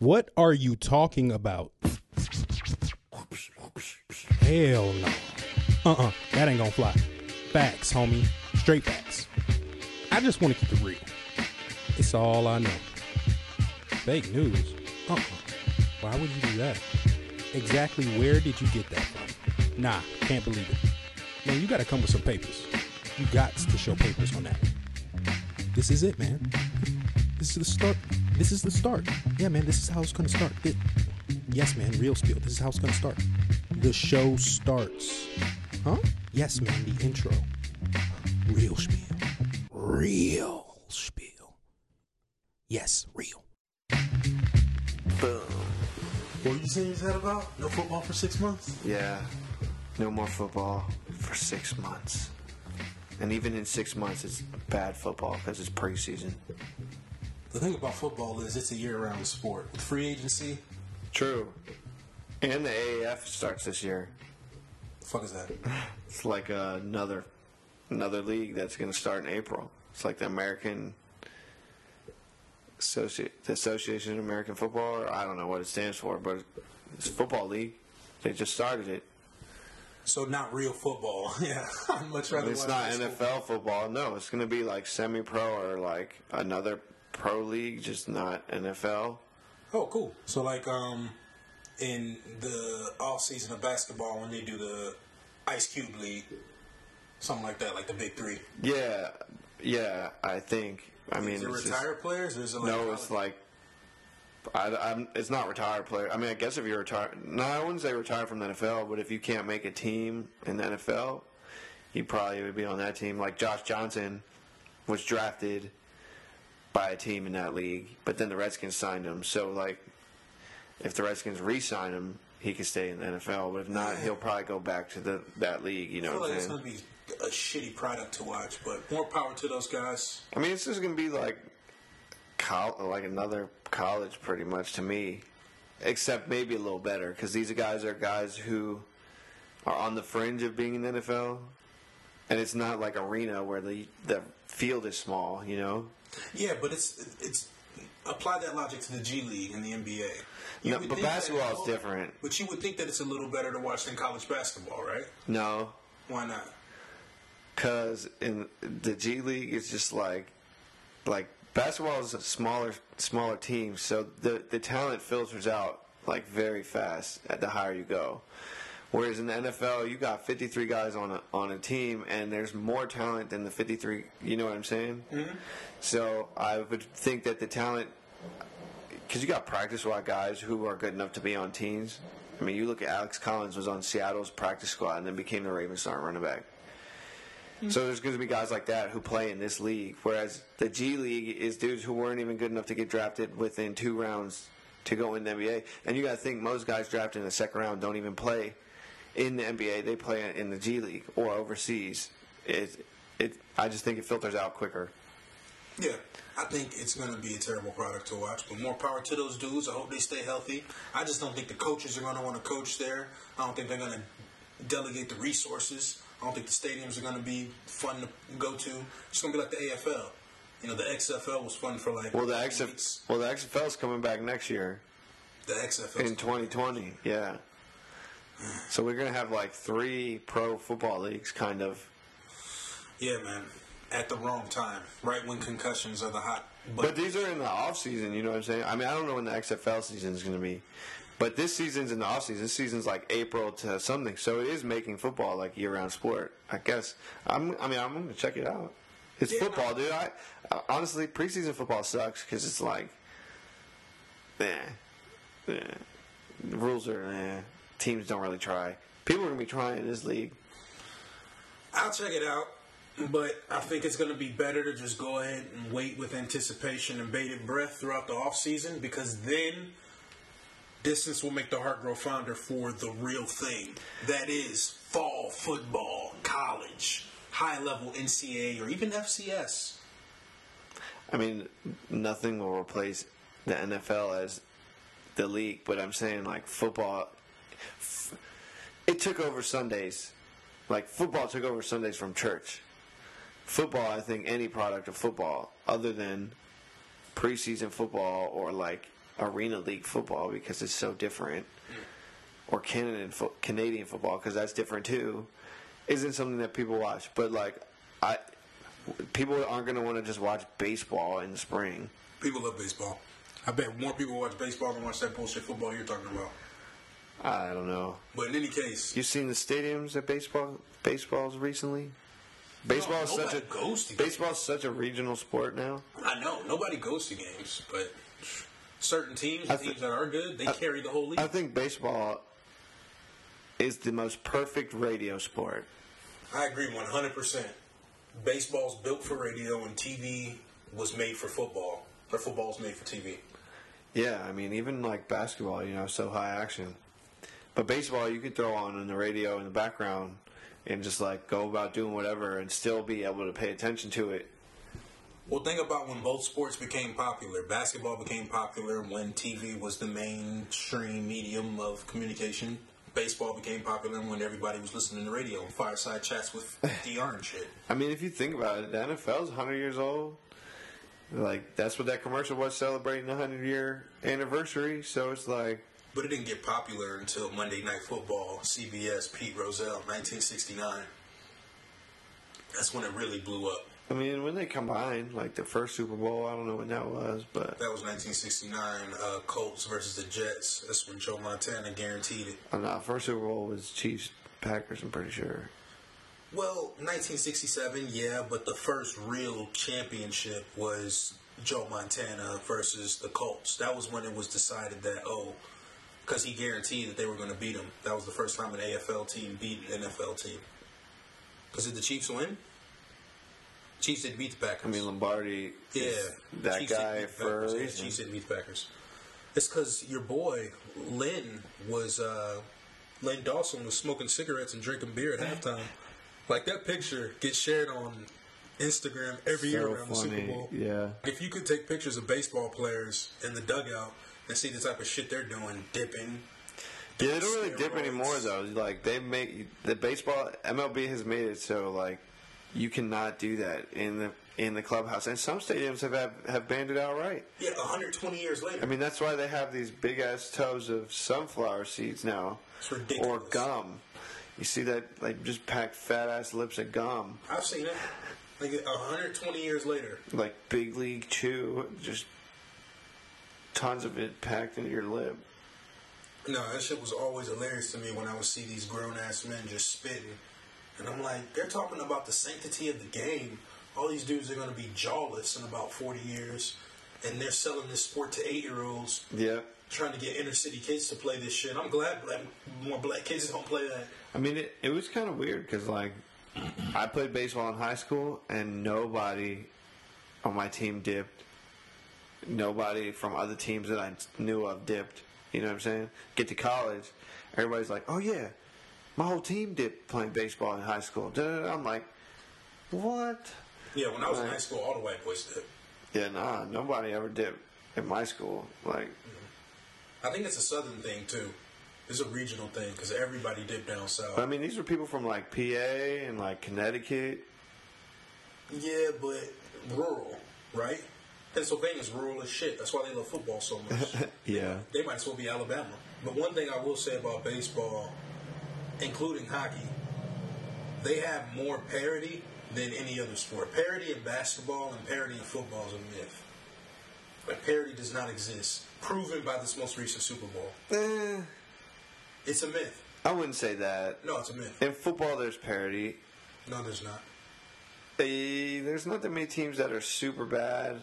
What are you talking about? Hell no. Uh-uh. That ain't gonna fly. Facts, homie. Straight facts. I just want to keep it real. It's all I know. Fake news? Uh-uh. Why would you do that? Exactly where did you get that from? Nah, can't believe it. Man, you gotta come with some papers. You got to show papers on that. This is it, man. This is the start. This is the start. Yeah, man, this is how it's gonna start. It- yes, man, real spiel. This is how it's gonna start. The show starts. Huh? Yes, man, the intro. Real spiel. Real spiel. Yes, real. Boom. What you saying that about? No football for six months? Yeah. No more football for six months. And even in six months, it's bad football because it's preseason. The thing about football is it's a year-round sport. With free agency, True. And the AAF starts this year. the fuck is that? It's like another another league that's going to start in April. It's like the American Associ- the Association of American Football, or I don't know what it stands for, but it's a football league. They just started it. So not real football. yeah, I'd much rather. It's watch not high school. NFL football. No, it's going to be like semi-pro or like another pro league, just not NFL. Oh, cool. So like, um, in the off season of basketball, when they do the Ice Cube League, something like that, like the Big Three. Yeah, yeah. I think. I mean, Is it it's just- retired players or is it like no, it's like. I, I'm, it's not retired player. I mean, I guess if you're retired, no, I wouldn't say retired from the NFL, but if you can't make a team in the NFL, you probably would be on that team. Like Josh Johnson was drafted by a team in that league, but then the Redskins signed him. So, like, if the Redskins re-sign him, he could stay in the NFL. But if not, he'll probably go back to the that league. You I know feel what like it's gonna be a shitty product to watch, but more power to those guys. I mean, it's just gonna be like, col- like another college, pretty much to me, except maybe a little better because these guys are guys who are on the fringe of being in the NFL, and it's not like arena where the the field is small. You know, Yeah, but it's it's apply that logic to the G League and the NBA. You No, but basketball is different. But you would think that it's a little better to watch than college basketball, right? no, Why not? because in the G League it's just like like basketball is a smaller smaller team, so the the talent filters out like very fast at the higher you go. Whereas in the NFL, you got 53 guys on a on a team, and there's more talent than the 53. You know what I'm saying? Mm-hmm. So I would think that the talent, because you got practice squad guys who are good enough to be on teams. I mean, you look at Alex Collins was on Seattle's practice squad and then became the Ravens starting running back. Mm-hmm. So there's going to be guys like that who play in this league, whereas the G League is dudes who weren't even good enough to get drafted within two rounds to go in the NBA. And you got to think most guys drafted in the second round don't even play in the NBA; they play in the G League or overseas. It, it, I just think it filters out quicker. Yeah, I think it's going to be a terrible product to watch, but more power to those dudes. I hope they stay healthy. I just don't think the coaches are going to want to coach there. I don't think they're going to delegate the resources. I don't think the stadiums are going to be fun to go to. It's going to be like the AFL. You know, the XFL was fun for like Well, the weeks. XF, well, the XFL is coming back next year the XFL in 2020. Yeah. So we're gonna have like three pro football leagues, kind of. Yeah, man. At the wrong time, right when concussions are the hot. But these are in the off season. You know what I'm saying? I mean, I don't know when the XFL season is going to be, but this season's in the off season. This season's like April to something, so it is making football like year round sport. I guess. I'm. I mean, I'm going to check it out. It's Yeah, football, dude. I honestly preseason football sucks because it's like, eh, eh. The rules are eh. Teams don't really try. People are going to be trying in this league. I'll check it out, but I think it's going to be better to just go ahead and wait with anticipation and bated breath throughout the off season because then distance will make the heart grow fonder for the real thing. That is fall football, college, high level NCAA, or even FCS. I mean, nothing will replace the NFL as the league, but I'm saying like football. It took over Sundays, like football took over Sundays from church. Football, I think any product of football, other than preseason football or like Arena League football because it's so different, or Canadian fo- Canadian football because that's different too, isn't something that people watch. But like, I people aren't going to want to just watch baseball in the spring. People love baseball. I bet more people watch baseball than watch that bullshit football you're talking about. I don't know. But in any case, You've seen the stadiums at baseball baseballs recently. Baseball is such a goes to games. baseball is such a regional sport now. I know nobody goes to games, but certain teams, I the teams that are good, they carry the whole league. I think baseball is the most perfect radio sport. I agree 100%. Baseball's built for radio, and TV was made for football. Or football's made for TV. Yeah, I mean, even like basketball, you know, so high action. But baseball, you could throw on in the radio in the background and just like go about doing whatever and still be able to pay attention to it. Well, think about when both sports became popular. Basketball became popular when TV was the mainstream medium of communication. Baseball became popular when everybody was listening to the radio and fireside chats with DR and shit. I mean, if you think about it, the NFL's 100 years old. Like, that's what that commercial was celebrating the 100 year anniversary. So it's like, But it didn't get popular until Monday Night Football, CBS, Pete Rozelle, 1969. That's when it really blew up. I mean, when they combined, like the first Super Bowl, I don't know when that was, but That was 1969, uh, Colts versus the Jets. That's when Joe Montana guaranteed it. uh, no, first Super Bowl was Chiefs Packers, I'm pretty sure. Well, 1967, yeah, but the first real championship was Joe Montana versus the Colts. That was when it was decided that, oh, because he guaranteed that they were going to beat him. That was the first time an AFL team beat an NFL team. Because did the Chiefs win? Chiefs didn't beat the Packers. I mean, Lombardi, Yeah, that Chiefs guy for a Yeah, reason. Chiefs didn't beat the Packers. It's because your boy Len was uh, Len Dawson was smoking cigarettes and drinking beer at halftime. Like that picture gets shared on Instagram every year So around the Super Bowl. yeah. If you could take pictures of baseball players in the dugout and see the type of shit they're doing, dipping. Yeah, they don't really dip anymore though. Like they make the baseball MLB has made it so like you cannot do that in the in the clubhouse, and some stadiums have have, have banned it outright. Yeah, 120 years later. I mean, that's why they have these big ass tubs of sunflower seeds now, It's ridiculous. or gum. You see that like just packed fat ass lips of gum, I've seen it. Like 120 years later. like big league chew, just tons of it packed into your lip. No, that shit was always hilarious to me when I would see these grown ass men just spitting. And I'm like, they're talking about the sanctity of the game. All these dudes are going to be jawless in about 40 years. And they're selling this sport to eight year olds, Yeah. trying to get inner city kids to play this shit. I'm glad black, more black kids don't play that. I mean, it, it was kind of weird because, like, I played baseball in high school, and nobody on my team dipped. Nobody from other teams that I knew of dipped. You know what I'm saying? Get to college, everybody's like, "Oh yeah, my whole team dipped playing baseball in high school." I'm like, "What?" Yeah, when I was in high school, all the white boys did. Yeah, nah, nobody ever dipped in my school. Like, mm-hmm. I think it's a southern thing, too. It's a regional thing because everybody dipped down south. I mean, these were people from like PA and like Connecticut. Yeah, but rural, right? Pennsylvania's rural as shit. That's why they love football so much. Yeah. they might as well be Alabama. But one thing I will say about baseball, including hockey, they have more parity than any other sport. Parity in basketball and parity in football is a myth. Like parity does not exist. Proven by this most recent Super Bowl. Eh, It's a myth. I wouldn't say that. No, it's a myth. In football, there's parity. No, there's not. Eh, there's not that many teams that are super bad.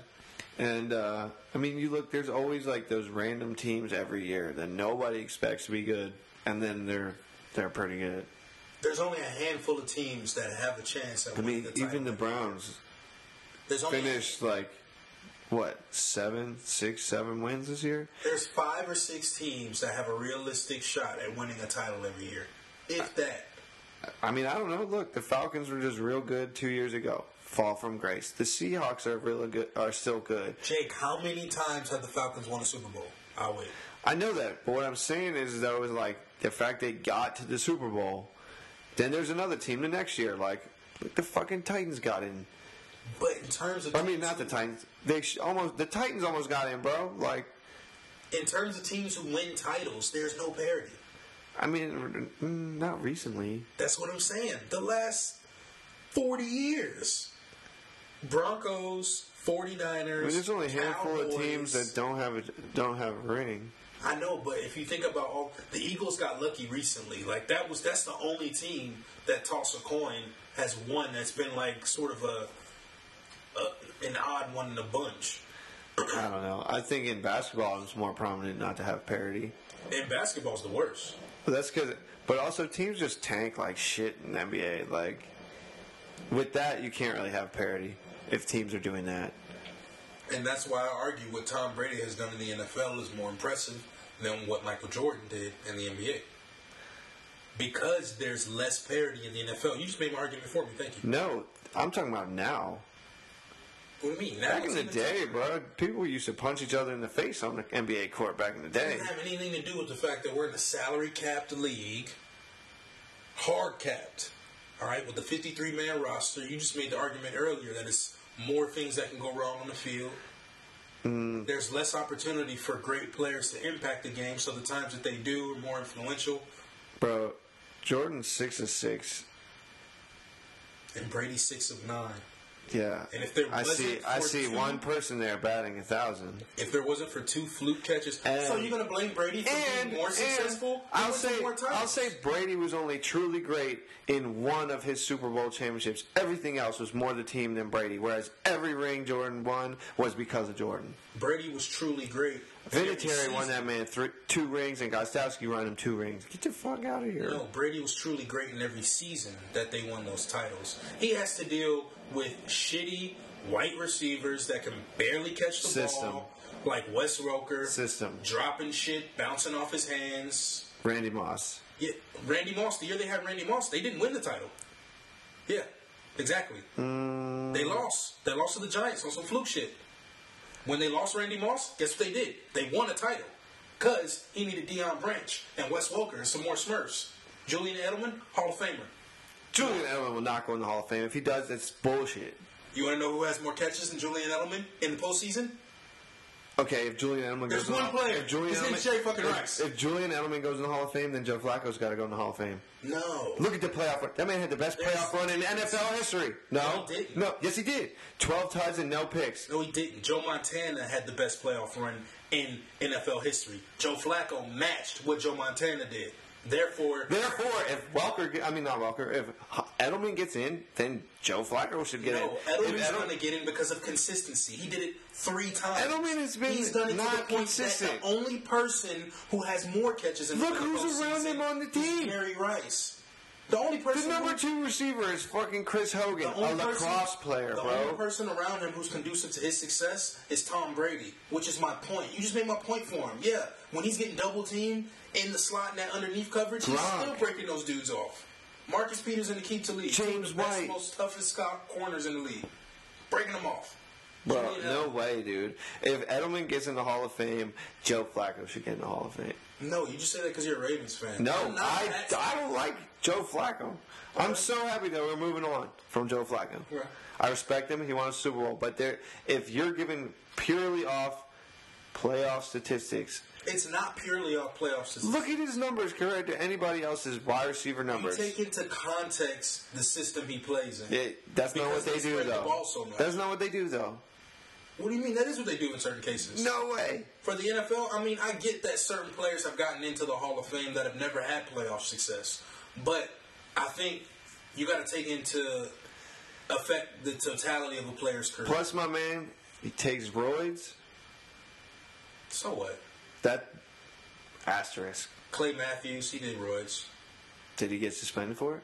And uh, I mean, you look. There's always like those random teams every year that nobody expects to be good, and then they're they're pretty good. There's only a handful of teams that have a chance at I mean, the even the. Browns There's only finished like what seven, six, seven wins this year. There's five or six teams that have a realistic shot at winning a title every year. If that. I mean, I don't know. Look, the Falcons were just real good two years ago. Fall from grace. The Seahawks are really good. Are still good. Jake, how many times have the Falcons won a Super Bowl? I'll wait. I know that, but what I'm saying is that it was like the fact they got to the Super Bowl. Then there's another team the next year, like look, the fucking Titans got in. But in terms of I mean, not the Titans. They sh- almost the Titans almost got in, bro. Like In terms of teams who win titles, there's no parity. I mean, not recently. That's what I'm saying. The last 40 years. Broncos, 49ers. I mean, there's only a handful of teams that don't have a don't have a ring. I know, but if you think about all the Eagles got lucky recently. Like that was that's the only team that toss a coin has won that's been like sort of a, a an odd one in a bunch. I don't know. I think in basketball it's more prominent not to have parity. And basketball's the worst. But that's because. But also teams just tank like shit in the NBA. Like with that, you can't really have parity if teams are doing that. And that's why I argue what Tom Brady has done in the NFL is more impressive than what Michael Jordan did in the NBA. Because there's less parity in the NFL. You just made my argument for me. Thank you. No, I'm talking about now. What do you mean? Now Back in it's the day, tougher. bro, people used to punch each other in the face on the NBA court back in the day. It doesn't have anything to do with the fact that we're in a salary capped league, hard capped. All right, with the 53 man roster, you just made the argument earlier that it's more things that can go wrong on the field. Mm. There's less opportunity for great players to impact the game, so the times that they do are more influential. Bro, Jordan's six of six. And Brady's six of nine. Yeah. And if there I see I see two- one person there batting a thousand. If there wasn't for two fluke catches, so you're gonna blame Brady for And, being more successful? I'll say more. I'll say Brady was only truly great in one of his Super Bowl championships. Everything else was more the team than Brady. Whereas every ring Jordan won was because of Jordan. Brady was truly great. Vinatieri won that man three, two rings, and Gostkowski won him two rings. Get the fuck out of here. No, Brady was truly great in every season that they won those titles. He has to deal with shitty white receivers that can barely catch the System. ball, like Wes Roker, System. dropping shit, bouncing off his hands. Randy Moss. Yeah, Randy Moss. The year they had Randy Moss, they didn't win the title. Yeah, exactly. Mm. They lost. They lost to the Giants on some fluke shit. When they lost Randy Moss, guess what they did? They won a title. Because he needed Deion Branch and Wes Welker and some more Smurfs. Julian Edelman, Hall of Famer. Julian Edelman will not go in the Hall of Fame. If he does, that's bullshit. You want to know who has more catches than Julian Edelman in the postseason? Okay, if Julian Edelman There's goes in the one Hall- player. if Julian His name's Edelman- Jerry fucking if- Rice. If Julian Edelman goes in the Hall of Fame, then Joe Flacco's got to go in the Hall of Fame. No. Look at the playoff run. That man had the best There's- playoff run in NFL history. No, No, no, yes he did. Twelve tuds and no picks. No, he didn't. Joe Montana had the best playoff run in NFL history. Joe Flacco matched what Joe Montana did. Therefore, Therefore, if Welker, I mean not Welker, if Edelman gets in, then Joe Flacco should get no, in. Edelman's Edel- going to get in because of consistency. He did it three times. Edelman has been He's done it to the point consistent. that the only person who has more catches in Look the who's around him on the team. Gary Rice. The only person, the number two receiver is fucking Chris Hogan, The a lacrosse player, the bro. only person around him who's conducive to his success is Tom Brady, which is my point. You just made my point for him. Yeah, when he's getting double teamed in the slot and that underneath coverage, he's still breaking those dudes off. Marcus Peters and Aqib Talib, James the White. most toughest scout corners in the league, breaking them off. Bro, no way, dude. If Edelman gets in the Hall of Fame, Joe Flacco should get in the Hall of Fame. No, you just say that because you're a Ravens fan. No, I'm I, don't like Joe Flacco. I'm so happy that we're moving on from Joe Flacco. Right. I respect him. He won a Super Bowl. But there, if you're giving purely off playoff statistics, It's not purely off playoff statistics. look at his numbers compared to anybody else's wide receiver You numbers. take into context the system he plays in. It- that's not what they they do, the though. so. That's not what they do, though. What do you mean? That is what they do in certain cases. No way. For the NFL, I mean, I get that certain players have gotten into the Hall of Fame that have never had playoff success, but I think you got to take into effect the totality of a player's career. Plus, my man, he takes roids. so what? That asterisk. Clay Matthews, he did roids. Did he get suspended for it?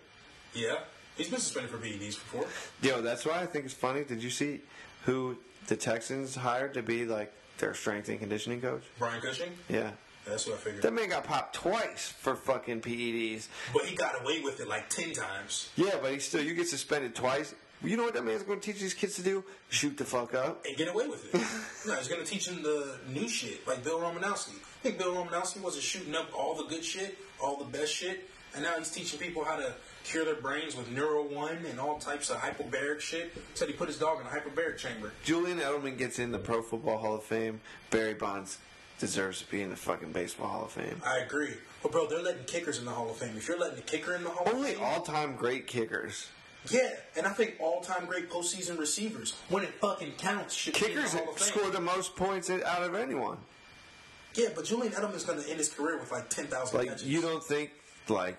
Yeah, he's been suspended for PEDs before. Yo, that's why I think it's funny. Did you see who the Texans hired to be like their strength and conditioning coach? Brian Cushing, Yeah. that's what I figured. That man got popped twice for fucking PEDs. But he got away with it like ten times Yeah, but he still you get suspended twice. You know what that man's going to teach these kids to do? Shoot the fuck up. and get away with it. no, he's gonna teach them the new shit, like Bill Romanowski. I think Bill Romanowski wasn't shooting up all the good shit, all the best shit, and now he's teaching people how to cure their brains with Neuro One and all types of hyperbaric shit. Said he put his dog in a hyperbaric chamber. Julian Edelman gets in the Pro Football Hall of Fame. Barry Bonds deserves to be in the fucking baseball Hall of Fame. I agree. But bro, they're letting kickers in the Hall of Fame. If you're letting a kicker in the Hall Only of Fame, all-time great kickers. Yeah, and I think all-time great postseason receivers when it fucking counts should be in Kickers the Hall of Fame. score the most points out of anyone. Yeah, but Julian Edelman's going to end his career with like ten thousand Like catches. you don't think like.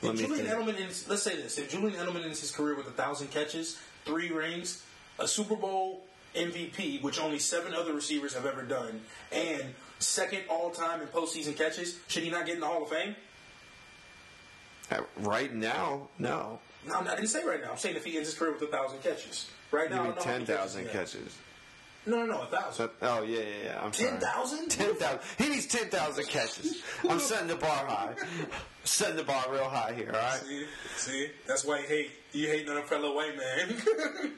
Let If me Julian think. Edelman ends, let's say this: if Julian Edelman ends his career with a thousand catches, three rings, a Super Bowl MVP, which only seven other receivers have ever done, and second all-time in postseason catches, should he not get in the Hall of Fame? Right now, no. No, I'm not- I didn't say right now. I'm saying if he ends his career with a thousand catches. Right now, I Maybe don't know how ten catches thousand catches. No, no, no, a thousand. Oh yeah, yeah, yeah. I'm 10,000? Ten thousand. He needs ten thousand catches. I'm setting the bar high. setting the bar real high here. All right. See, see, that's why you hate you hate on a fellow white man.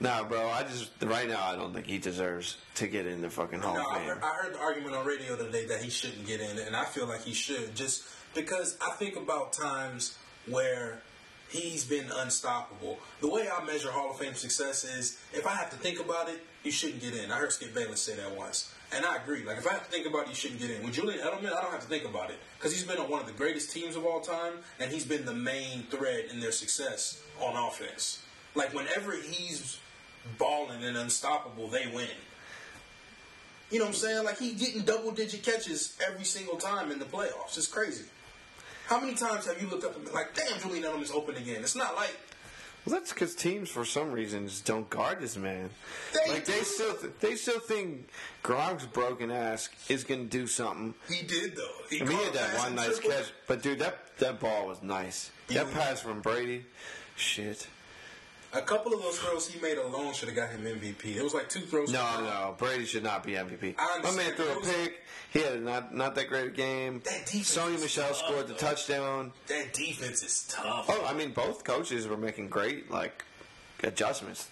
Nah, bro. I just right now I don't think he deserves to get in the fucking Hall No, of I heard, I heard the argument on radio today that he shouldn't get in, and I feel like he should, just because I think about times where he's been unstoppable. The way I measure Hall of Fame success is if I have to think about it, you shouldn't get in. I heard Skip Bayless say that once, and I agree. Like if I have to think about it, you shouldn't get in. With Julian Edelman, I don't have to think about it because he's been on one of the greatest teams of all time, and he's been the main thread in their success on offense. Like whenever he's balling and unstoppable, they win. You know what I'm saying? Like he getting double digit catches every single time in the playoffs. It's crazy. How many times have you looked up and been like, damn, Julian Edelman's open again? It's not like Well, that's because teams, for some reason, just don't guard this man. They like they still, th- they still think Gronk's broken ass is gonna do something. he did though. He I mean, he had that one nice triple. catch, but dude, that that ball was nice. Yeah. That pass from Brady, shit. A couple of those throws he made alone should have got him MVP. It was like two throws. No, no, Brady should not be MVP. I My man threw a pick. He had a not not that great a game. That defense Sony Michel tough, scored the though. touchdown. That defense is tough. Oh, I mean, both coaches were making great like adjustments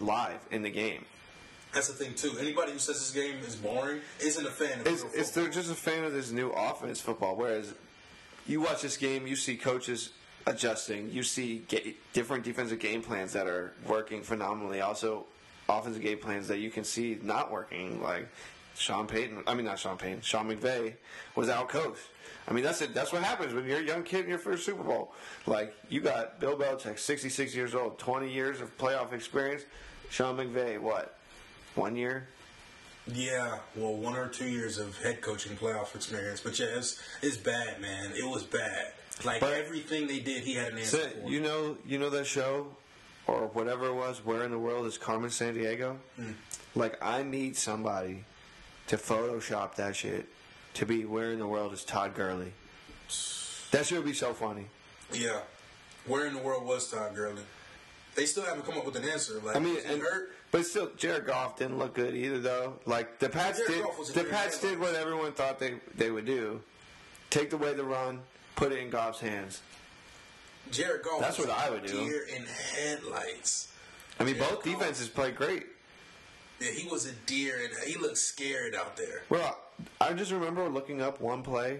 live in the game. That's the thing too. Anybody who says this game is boring isn't a fan of It's, it's they're just a fan of this new offense football. Whereas you watch this game, you see coaches adjusting. You see ga- different defensive game plans that are working phenomenally. Also, offensive game plans that you can see not working. Like Sean Payton, I mean not Sean Payton, Sean McVay was out coached. I mean that's it. That's what happens when you're a young kid in your first Super Bowl. Like you got Bill Belichick, 66 years old, 20 years of playoff experience. Sean McVay, what? One year? Yeah, well, one or two years of head coaching playoff experience, but yeah, it's, it's bad, man. It was bad. Like But- everything they did, he had an answer for. you know, you know that show, or whatever it was. Where in the world is Carmen Sandiego? Mm. Like, I need somebody to Photoshop that shit to be where in the world is Todd Gurley. That shit would be so funny. yeah, where in the world was Todd Gurley? They still haven't come up with an answer. Like, I mean, and, hurt? but still, Jared Goff didn't look good either, though. Like the Pats did, the Pats did what everyone thought they they would do: take away the run, put it in Goff's hands. Jared Goff. That's what I would do. Deer in headlights. I mean, Jared both Goff. defenses played great. Yeah, he was a deer, and he looked scared out there. Well, I just remember looking up one play,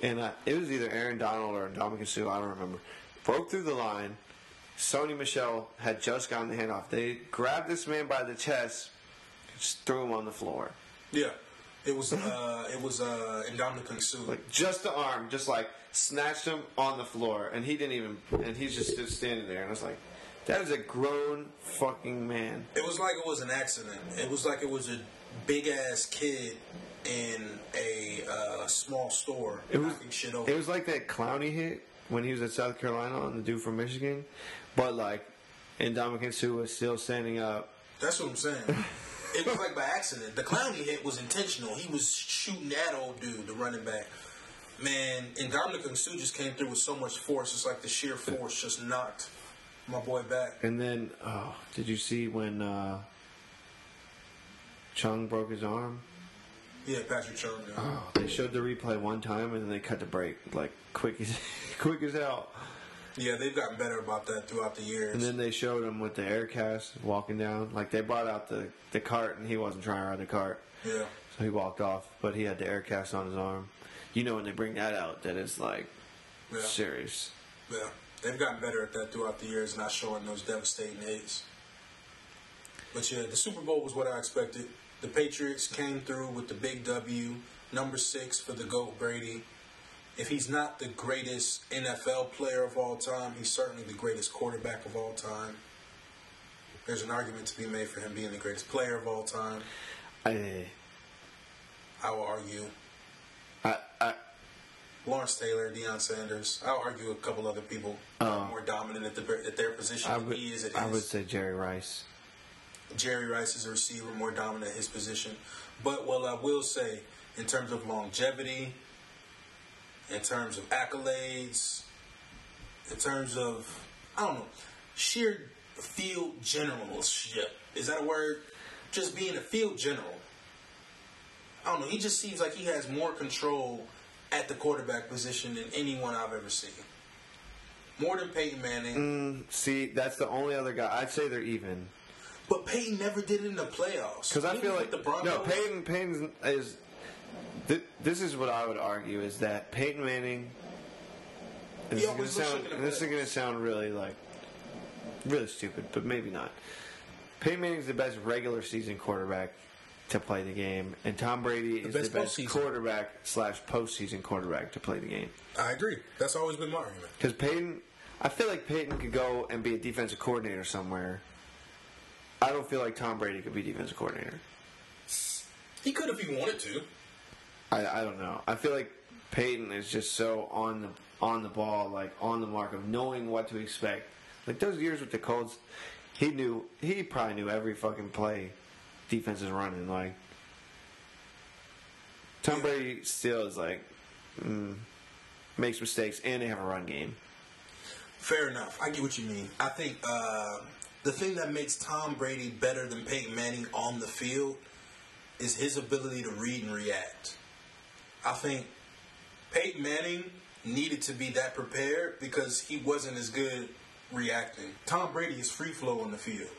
and uh, it was either Aaron Donald or Ndamukong Suh. I don't remember. Broke through the line. Sony Michel had just gotten the handoff. They grabbed this man by the chest, just threw him on the floor, Yeah, it was. Uh, it was uh, Ndamukong Suh. like just the arm, just like snatched him on the floor, and he didn't even. And he's just stood standing there, and I was like, "That is a grown fucking man." It was like it was an accident. It was like it was a big ass kid in a uh, small store It was knocking shit over. it was like that Clowney hit when he was at South Carolina on the dude from Michigan, but like, and Ndamukong Suh was still standing up. That's what I'm saying. it was like by accident. The Clowney hit was intentional. He was shooting that old dude, the running back. Man, and Ndamukong Suh just came through with so much force. It's like the sheer force just knocked my boy back. And then, oh, did you see when uh, Chung broke his arm? Yeah, Patrick Chung. yeah. Oh, they showed the replay one time and then they cut the break like quick as quick as hell. Yeah, they've gotten better about that throughout the years. And then they showed him with the air cast walking down. Like they brought out the, the cart and he wasn't trying to ride the cart. yeah. So he walked off, but he had the air cast on his arm. You know when they bring that out that it's like Yeah. serious. Yeah, they've gotten better at that throughout the years, not showing those devastating hits. But yeah, the Super Bowl was what I expected. The Patriots came through with the big W, number six for the GOAT Brady. If he's not the greatest NFL player of all time, he's certainly the greatest quarterback of all time. There's an argument to be made for him being the greatest player of all time. I, I will argue I, I, Lawrence Taylor, Deion Sanders. I'll argue a couple other people are um, more dominant at, the, at their position I would, he is at I his. would say Jerry Rice. Jerry Rice is a receiver, more dominant at his position. But what I will say, in terms of longevity, in terms of accolades, in terms of I don't know, sheer field generalship. Is that a word? Just being a field general. I don't know. He just seems like he has more control at the quarterback position than anyone I've ever seen. More than Peyton Manning. Mm, see, that's the only other guy. I'd say they're even. But Peyton never did it in the playoffs. Because I feel like the Broncos. no, Peyton Peyton is. Th- this is what I would argue is that Peyton Manning. This, is gonna, sound, this is going to sound really like really stupid, but maybe not. Peyton Manning's the best regular season quarterback to play the game, and Tom Brady is best the best postseason. quarterback slash postseason quarterback to play the game. I agree. That's always been my argument. Because Peyton, I feel like Peyton could go and be a defensive coordinator somewhere. I don't feel like Tom Brady could be defensive coordinator. He could if he wanted to. I, I don't know. I feel like Peyton is just so on the on the ball, like on the mark of knowing what to expect. Like those years with the Colts, he knew he probably knew every fucking play defense is running. Like Tom Brady still is like mm, makes mistakes, and they have a run game. Fair enough. I get what you mean. I think uh, the thing that makes Tom Brady better than Peyton Manning on the field is his ability to read and react. I think Peyton Manning needed to be that prepared because he wasn't as good reacting. Tom Brady is free flow on the field.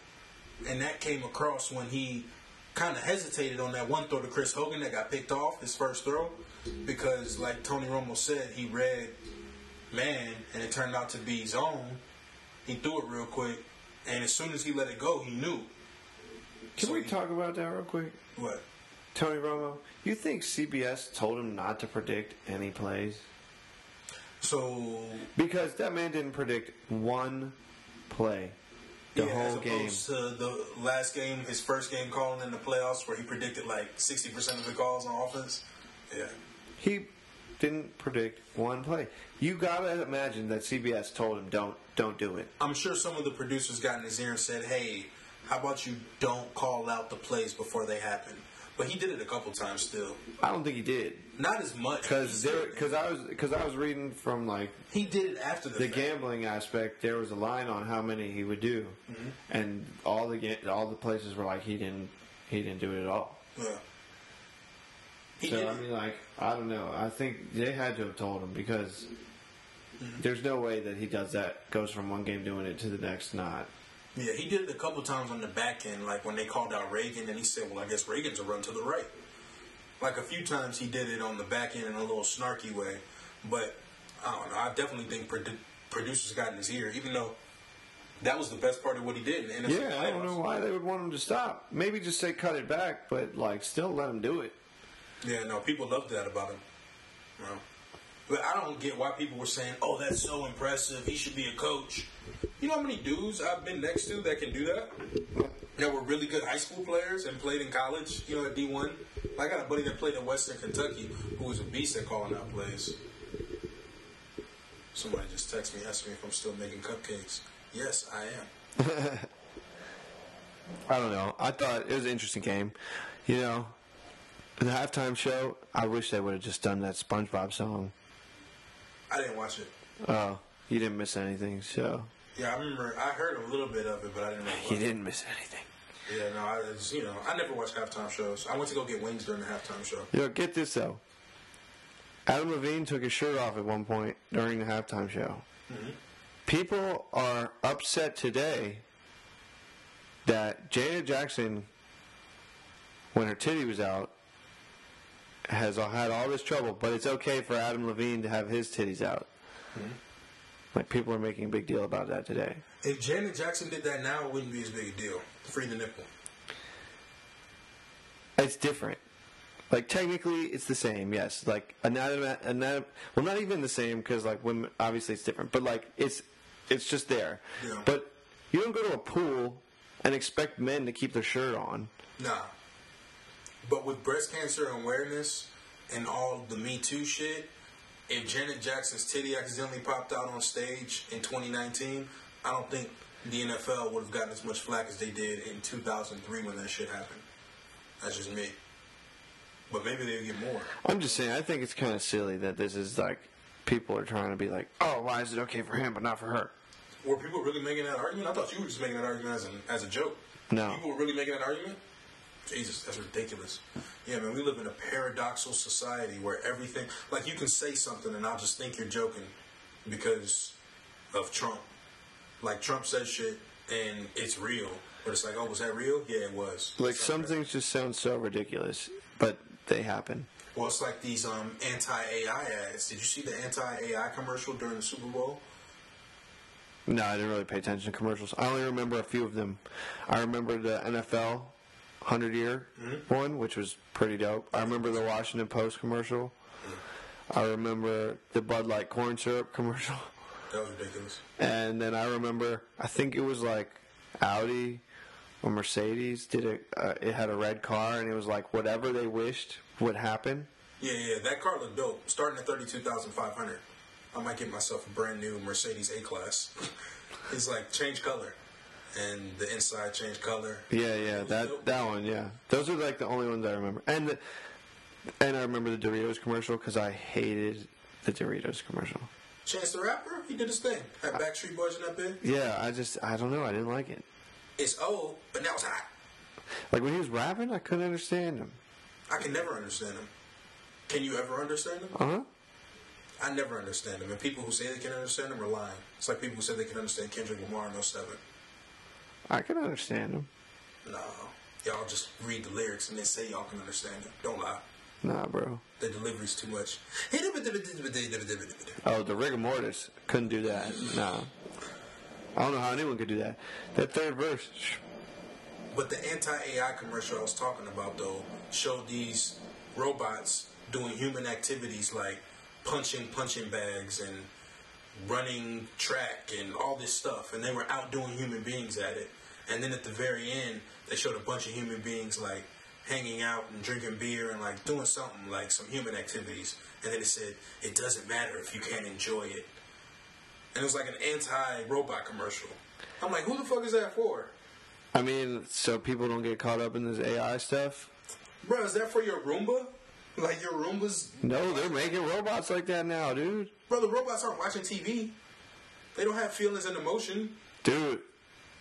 And that came across when he kind of hesitated on that one throw to Chris Hogan that got picked off, his first throw, because, like Tony Romo said, he read man and it turned out to be zone. He threw it real quick, and as soon as he let it go, he knew. Can So we he- talk about that real quick? What? Tony Romo, you think CBS told him not to predict any plays? So Because that man didn't predict one play the yeah, as whole game. to the last game, his first game calling in the playoffs, where he predicted like sixty percent of the calls on offense. Yeah, He didn't predict one play. You gotta imagine that CBS told him don't don't do it. I'm sure some of the producers got in his ear and said, "Hey, how about you don't call out the plays before they happen?" But he did it a couple times still, I don't think he did not as much because there because I was because I was reading from like he did it after the, the gambling aspect. There was a line on how many he would do, Mm-hmm. and all the all the places were like he didn't he didn't do it at all. Yeah. He So I mean, like I don't know. I think they had to have told him because Mm-hmm. there's no way that he does that. Goes from one game doing it to the next not. Yeah, he did it a couple times on the back end, like when they called out Reagan, and he said, "Well, I guess Reagan's a run to the right." Like a few times, he did it on the back end in a little snarky way, but I don't know. I definitely think produ- producers got in his ear, even though that was the best part of what he did in NFC Yeah, I don't know why they would want him to stop. Maybe just say cut it back, but like still let him do it. Yeah, no, people loved that about him. No. But I don't get why people were saying, "Oh, that's so impressive. He should be a coach." You know how many dudes I've been next to that can do that? That were really good high school players and played in college. You know, at D one. I got a buddy that played at Western Kentucky who was a beast at calling out plays. Somebody just texted me asking me if I'm still making cupcakes. Yes, I am. I don't know. I thought it was an interesting game. You know, the halftime show. I wish they would have just done that SpongeBob song. I didn't watch it. Oh, you didn't miss anything. So Yeah, I remember. I heard a little bit of it, but I didn't know. you didn't miss anything. Yeah, no, I was, you know, I never watch halftime shows. I went to go get wings during the halftime show. Know, get this though. Adam Levine took his shirt off at one point during the halftime show. Mm-hmm. People are upset today that Janet Jackson, when her titty was out, has had all this trouble, but it's okay for Adam Levine to have his titties out. Mm-hmm. Like people are making a big deal about that today. If Janet Jackson did that now, it wouldn't be as big a deal. Free the nipple. It's different. Like technically, it's the same. Yes, like anatomy, anatom- Well, not even the same because like women, obviously it's different. But like it's it's just there. Yeah. But you don't go to a pool and expect men to keep their shirt on. Nah. But with breast cancer awareness and all the Me Too shit, if Janet Jackson's titty accidentally popped out on stage in 2019, I don't think the NFL would have gotten as much flack as they did in 2003 when that shit happened. That's just me. But maybe they'll get more. I'm just saying. I think it's kind of silly that this is like people are trying to be like, oh, why is it okay for him but not for her? Were people really making that argument? I thought you were just making that argument as, an, as a joke. No. People were really making that argument? Jesus, that's ridiculous. Yeah, man, we live in a paradoxical society where everything, like you can say something and I'll just think you're joking because of Trump. Like Trump says shit and it's real. But it's like, oh, was that real? Yeah, it was. Like some real. things just sound so ridiculous, but they happen. Well, it's like these um, anti-AI ads. Did you see the anti-AI commercial during the Super Bowl? No, I didn't really pay attention to commercials. I only remember a few of them. I remember the NFL 100 year one, which was pretty dope. I remember the Washington Post commercial. I remember the Bud Light corn syrup commercial. That was ridiculous. And then I remember, I think it was like Audi or Mercedes did it. Uh, it had a red car, and it was like whatever they wished would happen. Yeah, yeah, that car looked dope. Starting at thirty-two thousand five hundred. I might get myself a brand new Mercedes A class. it's like change color, and the inside change color. Yeah, yeah, that that one, yeah. Those are like the only ones I remember. And the, and I remember the Doritos commercial because I hated the Doritos commercial. Chance the Rapper, he did his thing. Had Backstreet Boys in that bit. Yeah, I just I don't know. I didn't like it. It's old, but now it's hot. Like when he was rapping, I couldn't understand him. I can never understand him. Can you ever understand him? Uh huh. I never understand him. And people who say they can understand him are lying. It's like people who say they can understand Kendrick Lamar in 07. I can understand them. No. Y'all just read the lyrics and then say y'all can understand them. Don't lie. Nah, bro. The delivery's too much. Oh, the Rigamortis couldn't do that. Nah. I don't know how anyone could do that. That third verse. But the anti-AI commercial I was talking about though showed these robots doing human activities like punching punching bags and running track and all this stuff, and they were outdoing human beings at it. And then at the very end, they showed a bunch of human beings like hanging out and drinking beer and like doing something like some human activities. And then it said, "It doesn't matter if you can't enjoy it." And it was like an anti-robot commercial. I'm like, who the fuck is that for? I mean, so people don't get caught up in this AI stuff. Bro, is that for your Roomba? Like your Roomba's. No, they're making robots like that now, dude. Bro, the robots aren't watching TV. They don't have feelings and emotion. Dude,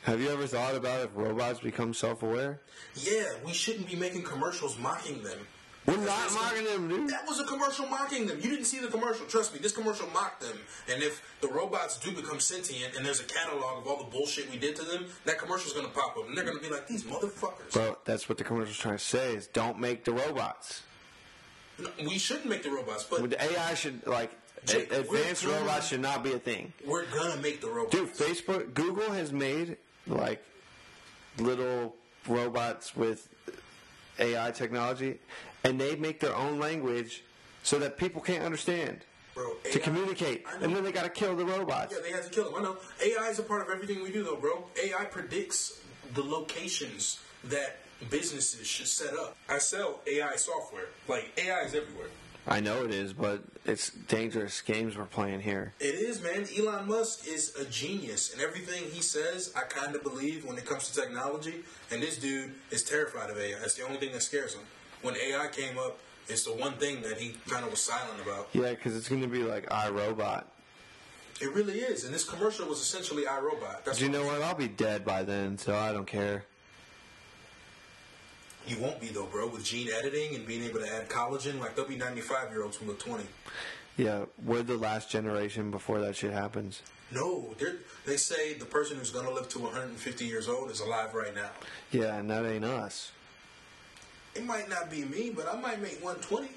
have you ever thought about if robots become self-aware? Yeah, we shouldn't be making commercials mocking them. We're not mocking them, dude. That was a commercial mocking them. You didn't see the commercial. Trust me, this commercial mocked them. And if the robots do become sentient and there's a catalog of all the bullshit we did to them, that commercial's gonna pop up and they're gonna be like, these motherfuckers. Well, that's what the commercial's trying to say is don't make the robots. No, we shouldn't make the robots, but The AI should like Jake, advanced robots should not be a thing. we're gonna make the robots. Dude, Facebook, Google has made like little robots with AI technology, and they make their own language so that people can't understand Bro, to communicate, and then they got to kill the robots. Yeah, they had to kill them. I know. AI is a part of everything we do, though, bro. AI predicts the locations that businesses should set up. I sell AI software. Like AI is everywhere. I know it is, but it's dangerous games we're playing here. It is, man. Elon Musk is a genius, and everything he says, I kind of believe when it comes to technology. And this dude is terrified of AI. It's the only thing that scares him. When AI came up, it's the one thing that he kind of was silent about. Yeah, because it's going to be like iRobot. It really is, and this commercial was essentially iRobot. That's Do you know what? I'll be dead by then, so I don't care. You won't be though, bro. With gene editing and being able to add collagen, like there'll be 95 year olds who look 20. Yeah, we're the last generation before that shit happens. No, they say the person who's gonna live to 150 years old is alive right now. Yeah, and that ain't us. It might not be me, but I might make 120.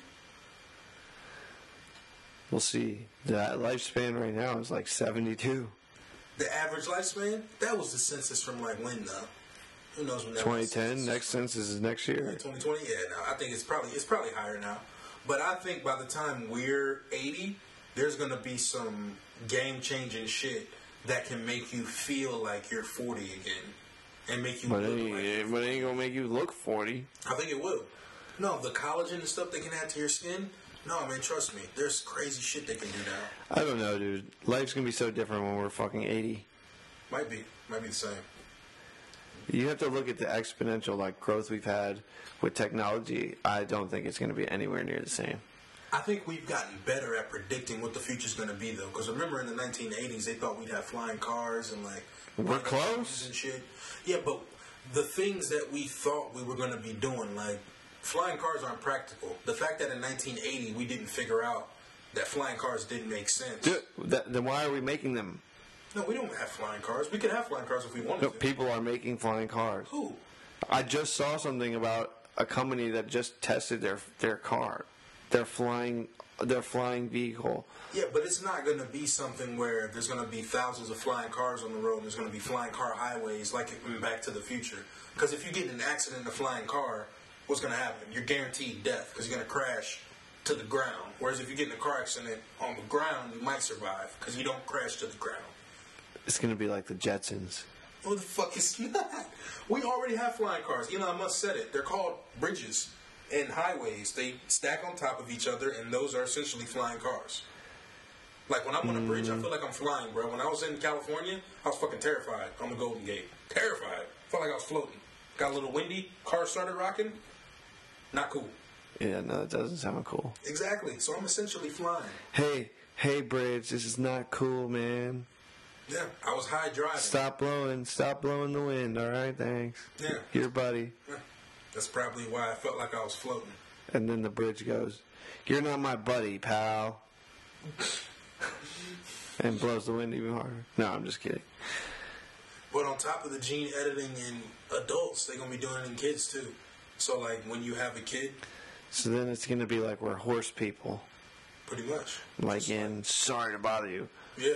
We'll see. That lifespan right now is like 72. The average lifespan? That was the census from like when though? Who knows when that 2010. was? Next census is next year. 2020. Yeah, no, I think it's probably it's probably higher now. But I think by the time we're 80, there's gonna be some game changing shit that can make you feel like you're 40 again, and make you But look ain't, like. but it ain't gonna make you look 40. I think it will. No, the collagen and stuff they can add to your skin. No, man, trust me. There's crazy shit they can do now. I don't know, dude. Life's gonna be so different when we're fucking 80. Might be, might be the same. You have to look at the exponential like growth we've had with technology. I don't think it's gonna be anywhere near the same. I think we've gotten better at predicting what the future's going to be, though. Because remember, in the 1980s, they thought we'd have flying cars and like We're close. and shit. Yeah, but the things that we thought we were going to be doing, like flying cars, aren't practical. The fact that in 1980 we didn't figure out that flying cars didn't make sense. Dude, that, then why are we making them? No, we don't have flying cars. We could have flying cars if we wanted No, to. people are making flying cars. Who? I just saw something about a company that just tested their their car, their flying their flying vehicle. Yeah, but it's not going to be something where there's going to be thousands of flying cars on the road and there's going to be flying car highways like in Back to the Future. Because if you get in an accident in a flying car, what's going to happen? You're guaranteed death because you're going to crash to the ground. Whereas if you get in a car accident on the ground, you might survive because you don't crash to the ground. It's gonna be like the Jetsons. What the fuck is that? We already have flying cars. Elon Musk said it. They're called bridges and highways. They stack on top of each other, and those are essentially flying cars. Like when I'm on a bridge, I mm. feel like I'm flying, bro. When I was in California, I was fucking terrified on the Golden Gate. Terrified. Felt like I was floating. Got a little windy. Car started rocking. Not cool. Yeah, no, that doesn't sound cool. Exactly. So I'm essentially flying. Hey, hey, bridge, this is not cool, man. Yeah. I was high driving. Stop blowing, stop blowing the wind. All right, thanks. Yeah. Your buddy. Yeah. That's probably why I felt like I was floating. And then the bridge goes, "You're not my buddy, pal." and blows the wind even harder. No, I'm just kidding. But on top of the gene editing in adults, they're gonna be doing it in kids too. So like when you have a kid, So then it's gonna be like we're horse people. pretty much. Like Just in Sorry to Bother You. yeah.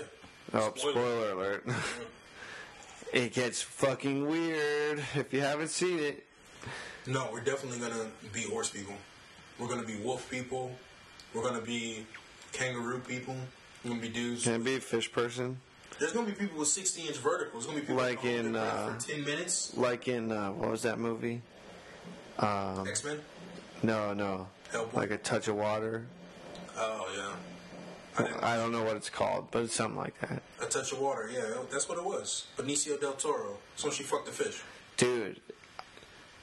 Oh, Spoiler. alert. it gets fucking weird if you haven't seen it. No, we're definitely gonna be horse people. We're gonna be wolf people. We're gonna be kangaroo people. We're gonna be dudes. Can it be a fish person? There's gonna be people with 60 inch verticals. There's gonna be people Like in, hold their breath uh, for 10 minutes. Like in uh, what was that movie? Um, X Men. no, no. Hellboy? Like a touch of water. Oh yeah. I I don't know what it's called, but it's something like that. a touch of water. Yeah, oh, that's what it was. Benicio del Toro. So she fucked the fish. Dude,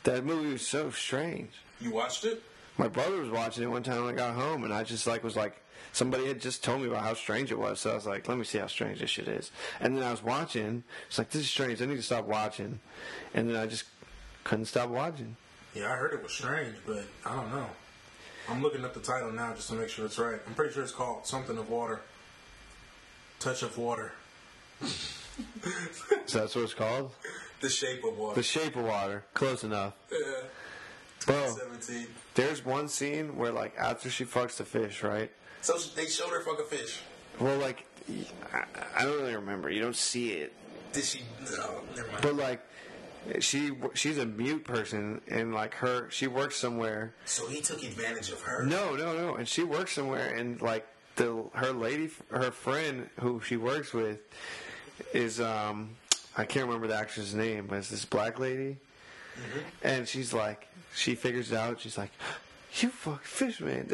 that movie was so strange. You watched it? My brother was watching it one time when I got home, and I just like was like, somebody had just told me about how strange it was, so I was like, let me see how strange this shit is. And then I was watching, it's like this is strange. I need to stop watching, and then I just couldn't stop watching. Yeah, I heard it was strange, but I don't know. I'm looking up the title now just to make sure it's right. I'm pretty sure it's called something of water. Touch of water. So that's what it's called. The shape of water. The Shape of Water. Close enough, yeah. bro. There's one scene where like after she fucks the fish, right? So they showed her fuck a fish. Well, like I, I don't really remember. You don't see it, Did she? No, never mind. but like she she's a mute person, and like her she works somewhere. so he took advantage of her. No, no, no, and she works somewhere, and like the her lady, her friend who she works with is um I can't remember the actress' name, but it's this black lady, and she's like she figures it out. She's like. You fuck fish, man.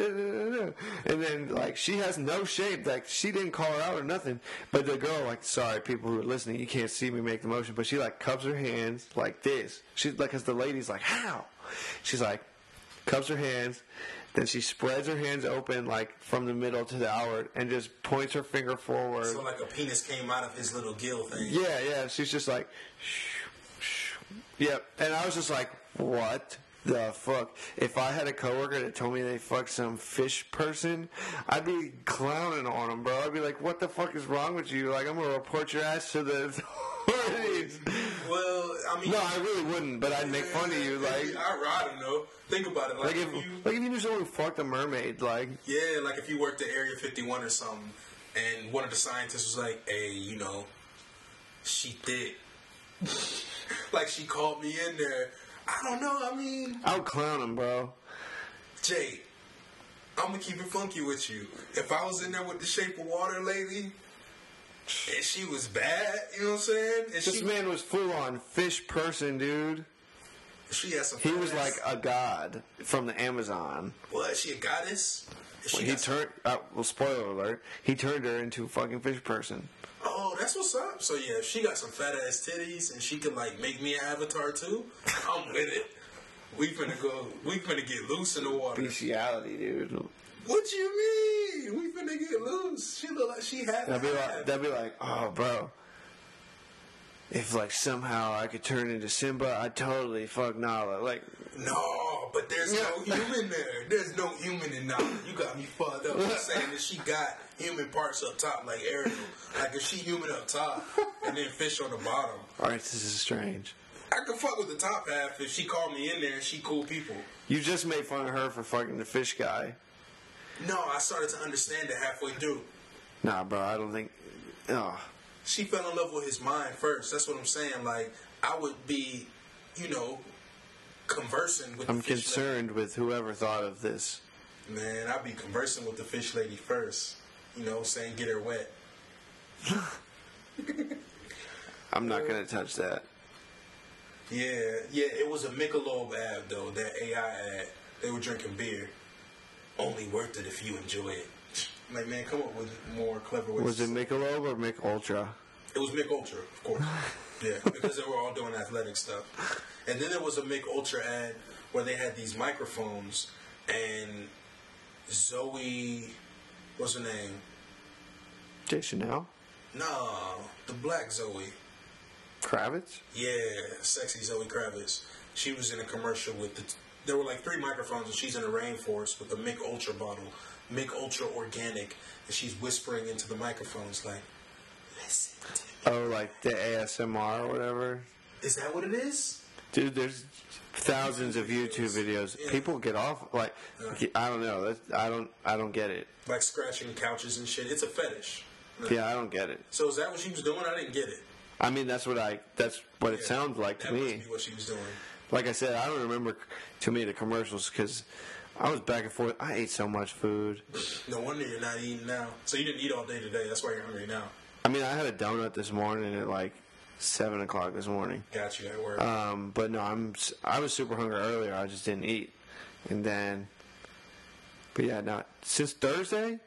And then, like, she has no shape. Like, she didn't call her out or nothing. But the girl, like, sorry, people who are listening, you can't see me make the motion. But she, like, cups her hands like this. She's like, because the lady's like, how? She's like, cups her hands. Then she spreads her hands open, like, from the middle to the outward, and just points her finger forward. So like a penis came out of his little gill thing. Yeah, yeah. She's just like, shh, shh. yep. And I was just like, what the fuck? If I had a coworker that told me they fucked some fish person, I'd be clowning on them, bro. I'd be like, what the fuck is wrong with you? Like, I'm gonna report your ass to the authorities. Well, I mean, no, I really wouldn't, but I'd make fun of you, like. I, I don't know. Think about it. Like, Like if, if you, like if you knew someone who fucked a mermaid, like yeah, like if you worked at Area 51 or something, and one of the scientists was like, "Hey, you know, she thick." like she called me in there. I don't know. I mean, I'll clown him, bro. Jay, I'm gonna keep it funky with you. If I was in there with the Shape of Water lady, and she was bad, you know what I'm saying? And This she, man was full on fish person, dude. she had some. He was like a god from the Amazon. what? She a goddess? When he turned, uh, well, spoiler alert, he turned her into a fucking fish person. Oh, that's what's up. So yeah, if she got some fat ass titties and she could like make me an avatar too, I'm with it. We finna go. We finna get loose in the water. Bestiality, dude. What you mean? We finna get loose. She look like she had. That'd be like, that'd be like, oh, bro. If like somehow I could turn into Simba, I'd totally fuck Nala. Like, No, but there's no human there. There's no human in Nala. You got me fucked up. I'm saying that she got human parts up top, like Ariel. Like if she human up top and then fish on the bottom. all right, this is strange. I could fuck with the top half if she called me in there and she cool people. You just made fun of her for fucking the fish guy. No, I started to understand it halfway through. Nah, bro, I don't think. Oh, She fell in love with his mind first. That's what I'm saying. Like I would be, you know, conversing with. I'm the fish concerned with whoever thought of this. Man, I'd be conversing with the fish lady first. You know, saying get her wet. I'm not gonna touch that. Yeah, yeah. It was a Michelob ad though. That AI ad. They were drinking beer. Only worth it if you enjoy it. Like man, come up with more clever ways. Was it Michelob or Mich Ultra? It was Mich Ultra, of course. yeah, because they were all doing athletic stuff. And then there was a Mich Ultra ad where they had these microphones, and Zoe, what's her name? Deschanel? No, the black Zoe. Kravitz? Yeah, sexy Zoe Kravitz. She was in a commercial with the. There were like three microphones, and she's in a rainforest with a Mich Ultra bottle, Mich Ultra Organic, and she's whispering into the microphones like, "Listen to oh, me." Oh, like the ASMR or whatever? Is that what it is? Dude, there's thousands of YouTube videos. Yeah. People get off like uh-huh. I don't know. That's, I don't I don't get it. Like scratching couches and shit. It's a fetish. Yeah, I don't get it. So is that what she was doing? I didn't get it. I mean, that's what I that's what it sounds like to that me. must be what she was doing. Like I said, I don't remember too many of the commercials because I was back and forth. I ate so much food. No wonder you're not eating now. So you didn't eat all day today. That's why you're hungry now. I mean, I had a donut this morning at like seven o'clock this morning. Got you at work. Um, but no, I'm I was super hungry earlier. I just didn't eat, and then, but yeah, now since Thursday,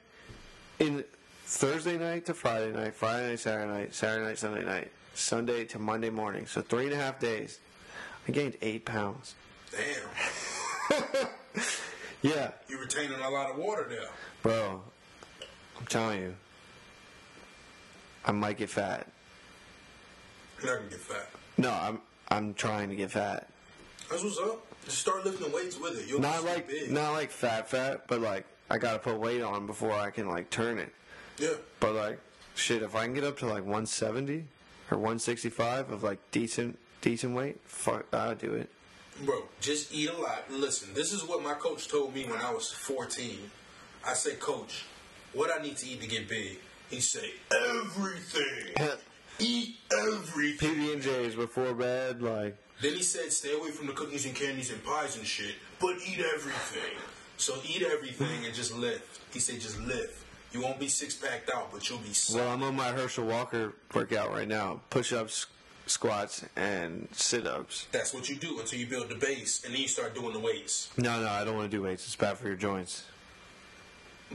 in Thursday night to Friday night, Friday night, Saturday night, Saturday night, Sunday night, Sunday to Monday morning, so three and a half days, I gained eight pounds. Damn. Yeah, You're retaining a lot of water there. bro, I'm telling you, I might get fat. You're not gonna get fat. No, I'm I'm trying to get fat. That's what's up. Just start lifting weights with it. You'll Not like big. not like fat fat, but like I gotta put weight on before I can like turn it. Yeah. But like, shit, if I can get up to like 170 or 165 of like decent decent weight, fuck, I'll do it. Bro, just eat a lot. Listen, this is what my coach told me when I was 14. I said, Coach, what I need to eat to get big? He said, everything. eat everything. PB and J's before bed, like Then he said, stay away from the cookies and candies and pies and shit, but eat everything. So eat everything and just lift. He said, just lift. You won't be six packed out, but you'll be well. I'm on my Herschel Walker workout right now: push-ups, squats, and sit-ups. That's what you do until you build the base, and then you start doing the weights. No, no, I don't want to do weights. It's bad for your joints.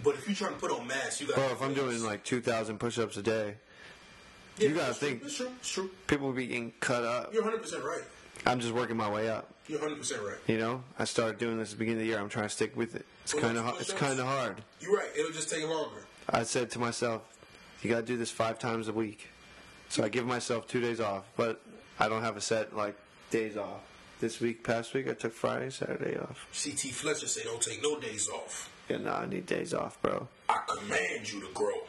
But if you're trying to put on mass, you got. Bro, if I'm doing like 2,000 push-ups a day, you gotta think- It's true. It's true. people will be getting cut up. You're 100 percent right. I'm just working my way up. You're 100 percent right. You know, I started doing this at the beginning of the year. I'm trying to stick with it. It's kind of it's kind of hard. You're right. It'll just take longer. I said to myself, you got to do this five times a week. So I give myself two days off, but I don't have a set like days off. This week, past week, I took Friday, Saturday off. CT Fletcher said, "Don't take no days off. Yeah, nah, I need days off, bro. I command you to grow."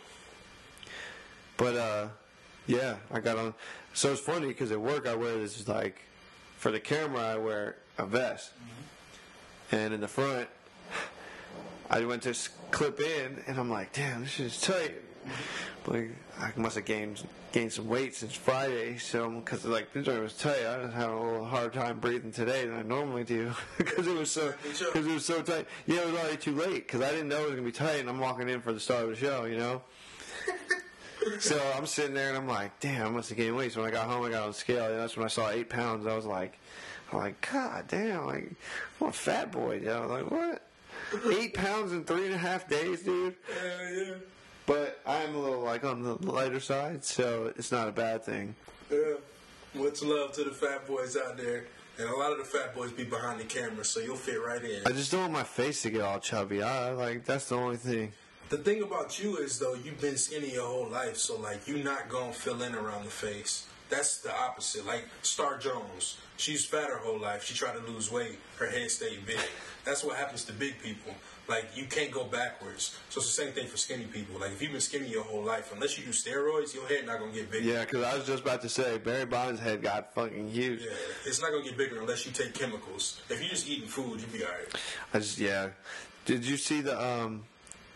But uh, yeah, I got on. So it's funny because at work I wear this like, for the camera I wear a vest, and in the front, I went to clip in, and I'm like, damn, this is tight. Like I must have gained gained some weight since Friday, so because like this joint was tight, I was having a little hard time breathing today than I normally do because it was so because it was so tight. Yeah, it was already too late because I didn't know it was gonna be tight, and I'm walking in for the start of the show, you know. so I'm sitting there and I'm like, damn, I must have gained weight. So when I got home, I got on the scale, and that's when I saw eight pounds. I was like, I'm like, God damn, like I'm a fat boy, yo. Like what? Eight pounds in three and a half days, dude. Yeah, yeah. But I'm a little like on the lighter side, so it's not a bad thing. Yeah. Much love to the fat boys out there. And a lot of the fat boys be behind the camera, so you'll fit right in. I just don't want my face to get all chubby. I like that's the only thing. The thing about you is though you've been skinny your whole life, so like you're not gonna fill in around the face. That's the opposite. Like Star Jones, she's fat her whole life. She tried to lose weight, her head stayed big. That's what happens to big people. Like you can't go backwards. So it's the same thing for skinny people. Like if you've been skinny your whole life, unless you do steroids, your head not gonna get bigger. Yeah, because I was just about to say Barry Bonds' head got fucking huge. Yeah, it's not gonna get bigger unless you take chemicals. If you're just eating food, you'll be alright. I just yeah. Did you see the um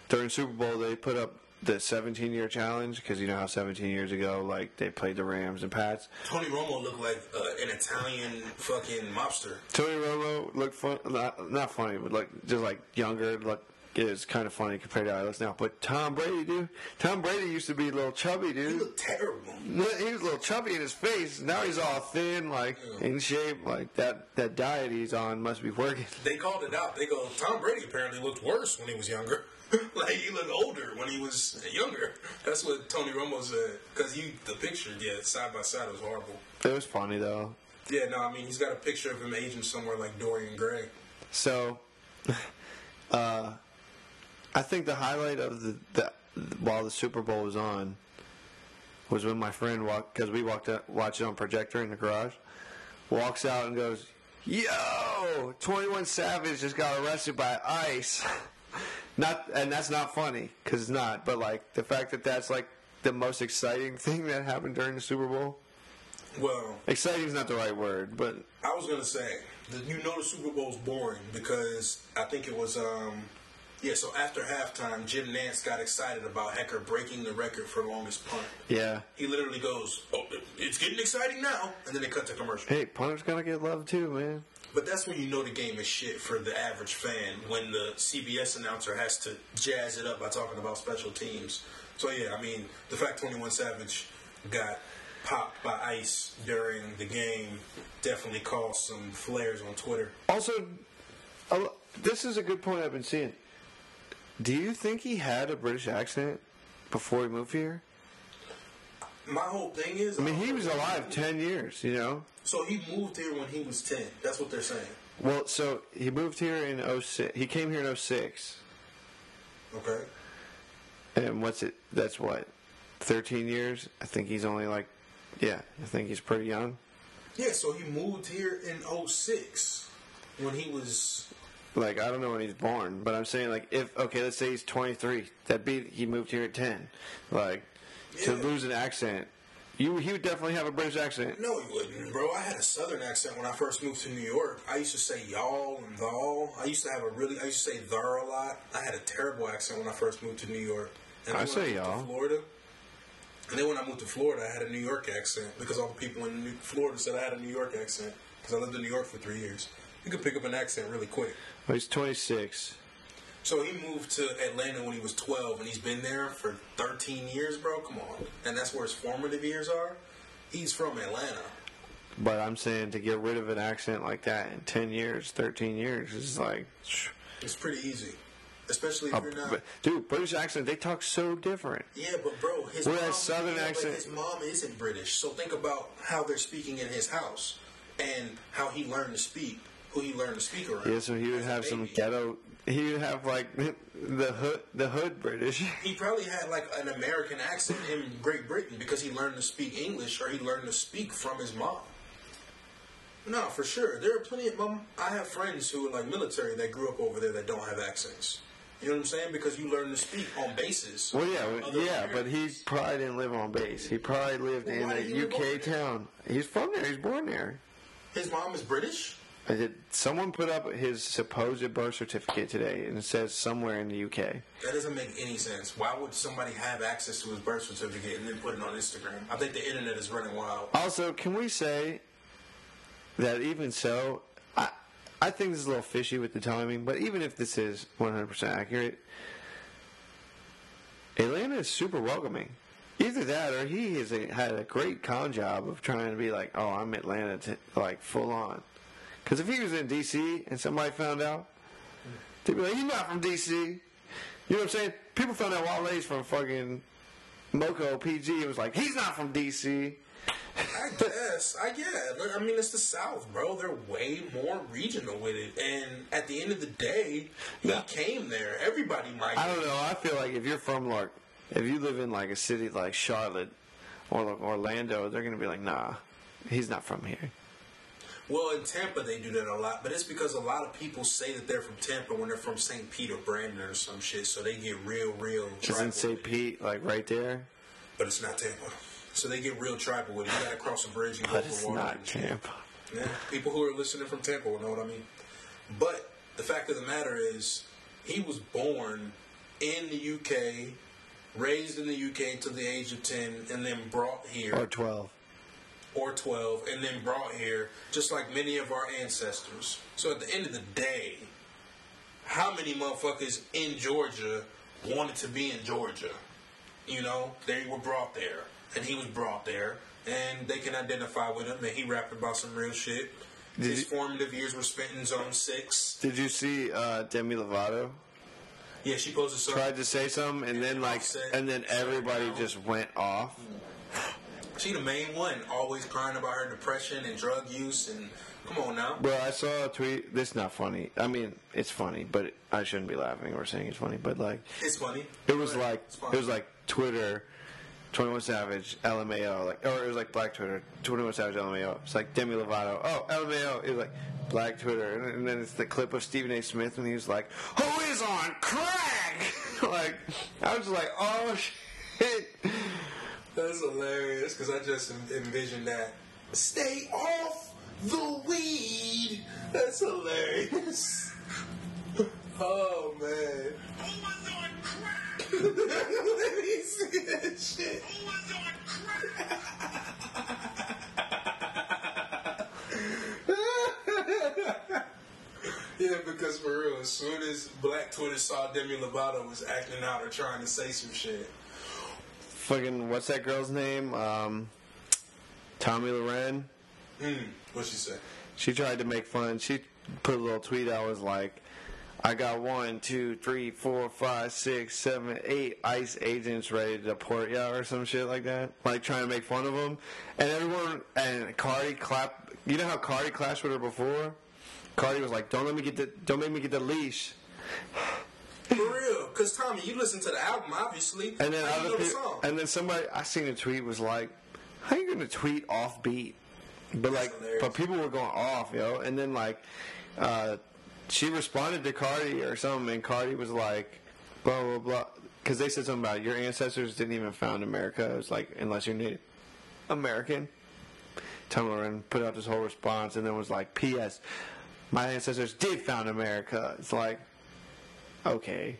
during Super Bowl they put up the 17 year challenge because you know how 17 years ago like they played the Rams and Pats. Tony Romo looked like uh, an Italian fucking mobster. Tony Romo looked fun, not, not funny, but like just like younger. Like it was kind of funny compared to how he looks now. But Tom Brady, dude, Tom Brady used to be a little chubby, dude. He looked terrible. He was a little chubby in his face. Now he's all thin, like in shape. Like that that diet he's on must be working. They called it out. They go, Tom Brady apparently looked worse when he was younger. like he looked older when he was younger. That's what Tony Romo said. Because you, the picture, yeah, side by side was horrible. It was funny though. Yeah, no, I mean he's got a picture of him aging somewhere like Dorian Gray. So, uh, I think the highlight of the, the while the Super Bowl was on was when my friend walked because we walked out, watched it on projector in the garage. Walks out and goes, "Yo, Twenty One Savage just got arrested by ICE." Not, and that's not funny because it's not. But like the fact that that's like the most exciting thing that happened during the Super Bowl. Well, Exciting is not the right word, but I was gonna say, that you know, the Super Bowl's boring because I think it was, um, yeah. So after halftime, Jim Nantz got excited about Hekker breaking the record for longest punt. yeah. He literally goes, "Oh, it's getting exciting now," and then they cut to commercial. Hey, punter's gonna get love too, man. But that's when you know the game is shit for the average fan when the CBS announcer has to jazz it up by talking about special teams. So yeah, I mean the fact Twenty One Savage got popped by ice during the game definitely caused some flares on Twitter. Also, this is a good point I've been seeing. Do you think he had a British accent before he moved here? My whole thing is, I mean, he was alive 10 years, you know? So he moved here when he was ten. That's what they're saying. Well, so he moved here in 06. He came here in 06. Okay. And what's it? That's what? 13 years? I think he's only like, yeah, I think he's pretty young. Yeah. So he moved here in 06 when he was. Like, I don't know when he's born, but I'm saying, like, if, okay, let's say he's 23. That'd be, he moved here at 10. Like, to Yeah. lose an accent, you he would definitely have a British accent. No, you wouldn't, bro. I had a southern accent when I first moved to New York. I used to say y'all and thou. I used to have a really, I used to say thar a lot. I had a terrible accent when I first moved to New York. And I say moved y'all. Florida. And then when I moved to Florida, I had a New York accent because all the people in New- Florida said I had a New York accent because I lived in New York for three years. You could pick up an accent really quick. Well, he's 26. So he moved to Atlanta when he was 12, and he's been there for 13 years, bro. Come on, and that's where his formative years are. He's from Atlanta. But I'm saying to get rid of an accent like that in 10 years, 13 years is like. It's pretty easy, especially if Uh, you're not. dude, British accent, they talk so different. Yeah, but bro, his Whereas mom, Southern yeah, accent- His mom isn't British, so think about how they're speaking in his house and how he learned to speak, who he learned to speak around. Yeah, so he would have some ghetto. He would have like the hood, the hood British. He probably had like an American accent in Great Britain because he learned to speak English or he learned to speak from his mom. No, for sure. There are plenty of mom. I have friends who are like military that grew up over there that don't have accents. You know what I'm saying? Because you learn to speak on bases. Well, yeah, yeah, but he probably didn't live on base. He probably lived Well, in a UK town. He's from there. He's born there. his mom is British. Did. Someone put up his supposed birth certificate today, and it says somewhere in the UK. That doesn't make any sense. Why would somebody have access to his birth certificate and then put it on Instagram? I think the internet is running wild. Also, can we say that even so, I I think this is a little fishy with the timing, but even if this is 100% accurate, Atlanta is super welcoming. Either that, or he has a, had a great con job of trying to be like, "Oh, I'm Atlanta," to, like full on. Because if he was in D.C. and somebody found out, they'd be like, "He's not from D.C." You know what I'm saying? People found out Wale's from fucking Moco PG. It was like, he's not from D.C. I guess. I yeah. I mean, it's the South, bro. They're way more regional with it, and at the end of the day, he Yeah. came there. Everybody might. I don't know. I feel like if you're from like, if you live in like a city like Charlotte or like Orlando, they're gonna be like, nah, he's not from here. Well, in Tampa, they do that a lot, but it's because a lot of people say that they're from Tampa when they're from St. Pete or Brandon or some shit, so they get real, real Isn't. St. Pete like right there? But it's not Tampa. So they get real tribal with it. You gotta cross a bridge and go But over it's water. not. Tampa. Yeah, people who are listening from Tampa will know what I mean. But the fact of the matter is, he was born in the UK, raised in the UK until the age of 10, and then brought here, Or twelve. Or 12, and then brought here, just like many of our ancestors. So at the end of the day, how many motherfuckers in Georgia wanted to be in Georgia? You know, they were brought there, and he was brought there, and they can identify with him, and he rapped about some real shit. Did His you- formative years were spent in Zone 6. Did you see uh, Demi Lovato Yeah, she posted some. tried to say something and then like Offset. and then everybody just went off? She the main one, always crying about her depression and drug use, and come on now. Bro, I saw a tweet. This is not funny. I mean, it's funny, but I shouldn't be laughing or saying it's funny. But like, It's funny. It was like it was like Twitter, Twenty One Savage, LMAO, like or it was like Black Twitter, Twenty One Savage, LMAO. It's like Demi Lovato. Oh, LMAO. It was like Black Twitter, and, and then it's the clip of Stephen A. Smith, when he was like, "Who is on crack?" like I was just like, "Oh shit." That's hilarious because I just envisioned that. Stay off the weed. That's hilarious. Oh man. Let me see that shit. Yeah, because for real, as soon as Black Twitter saw Demi Lovato was acting out or trying to say some shit, Fucking what's that girl's name? Um, Tomi Lahren. hmm, what she say? She tried to make fun. She put a little tweet I was like, I got one, two, three, four, five, six, seven, eight ICE agents ready to deport ya or some shit like that. Like trying to make fun of them. And everyone, and Cardi clapped. You know how Cardi clashed with her before? Cardi was like, don't let me get the, don't make me get the leash. For real, because Tomi, you listen to the album, obviously. And then other know the and then somebody I seen a tweet was like, "How you gonna tweet off beat?" But like, hilarious. but people were going off, yo. And then like, uh, she responded to Cardi or something, and Cardi was like, "Blah blah blah," because they said something about your ancestors didn't even found America. It was like unless you're Native American. Lahren put out this whole response, and then was like, "P.S. My ancestors did found America." It's like, okay.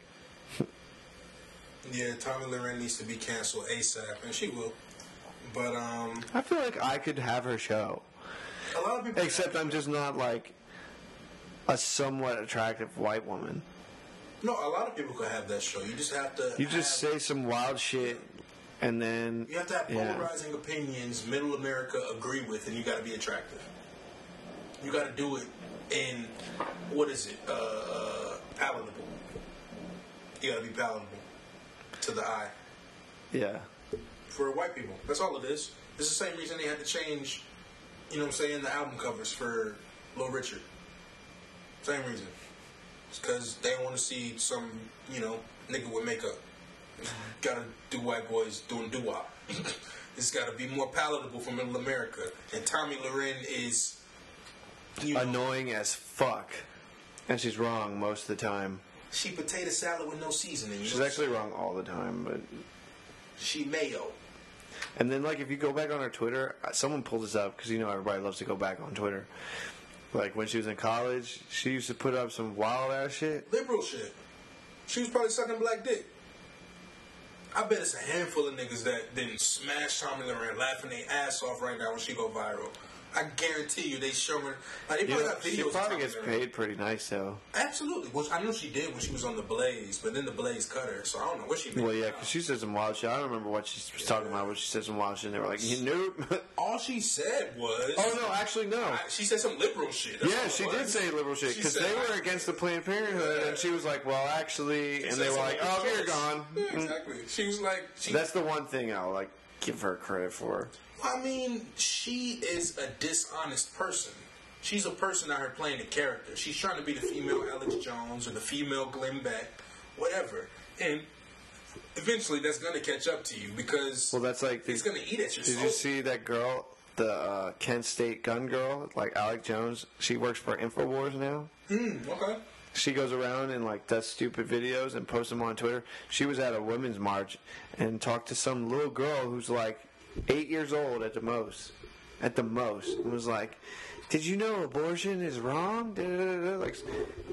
yeah, Tomi Lahren needs to be canceled ASAP, and she will. But um, I feel like I could have her show. a lot of people. Except I'm just not like a somewhat attractive white woman. no, a lot of people could have that show. You just have to. You just say some wild shit and then You have to have yeah. polarizing opinions. Middle America agree with, and you got to be attractive. You got to do it in what is it? Uh, uh, palatable. You got to be palatable to the eye. Yeah. for white people. That's all it is. It's the same reason they had to change, you know what I'm saying, the album covers for Little Richard. Same reason. It's because they want to see some, you know, nigga with makeup. Gotta do white boys doing doo wop. it's gotta be more palatable for middle America. And Tomi Lahren is, you know, Annoying as fuck. And she's wrong most of the time. She potato salad with no seasoning. She's actually wrong all the time, but she mayo. and then like if you go back on her Twitter, uh, someone pulled this up because you know everybody loves to go back on Twitter. Like when she was in college, she used to put up some wild ass shit. Liberal shit. She was probably sucking black dick. I bet it's a handful of niggas that didn't smash Tomi Lahren laughing their ass off right now when she go viral. I guarantee you they show her like they probably know, got she videos. of probably gets paid pretty nice though. Absolutely. Well, I know she did when she was on the Blaze, but then the Blaze cut her, so I don't know what she. Well, yeah, because she said some wild shit. I don't remember what she was talking about. When she said some wild shit, and they were like, "You knew." all she said was. oh no, actually no. I- she said some liberal shit. That's Yeah, she was. did say liberal shit because they I- were against the Planned Parenthood, and she was like, "Well, actually," and they were like, "Oh, you're gone." Yeah, exactly. She was like, she, That's the one thing I'll like give her credit for. I mean, she is a dishonest person. She's a person out here playing a character. She's trying to be the female Alex Jones or the female Glenn Beck, whatever. And eventually that's going to catch up to you because Well, that's like. it's going to eat at your Did soul. you see that girl, the uh, Kent State gun girl, like Alex Jones? She works for Infowars now. Hmm, okay. She goes around and like does stupid videos and posts them on Twitter. She was at a women's march and talked to some little girl who's like eight years old at the most, at the most, and was like, "Did you know abortion is wrong?" Da, da, da. Like,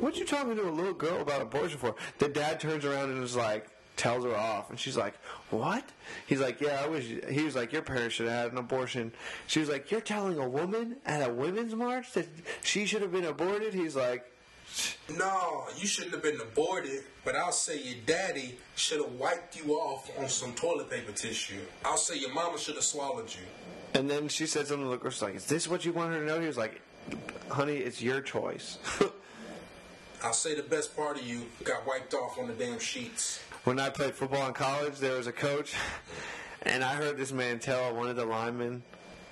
what you talking to a little girl about abortion for? The dad turns around and is like. Tells her off, and she's like, "What?" He's like, "Yeah, I wish." He was like, "Your parents should have had an abortion." She was like, "You're telling a woman at a women's march that she should have been aborted?" He's like, No, you shouldn't have been aborted, but I'll say your daddy should have wiped you off on some toilet paper tissue. I'll say your mama should have swallowed you. And then she said something to the girl. She's like, "Is this what you want her to know?" He was like, "Honey, it's your choice." I'll say the best part of you got wiped off on the damn sheets. when I played football in college, there was a coach, and I heard this man tell one of the linemen,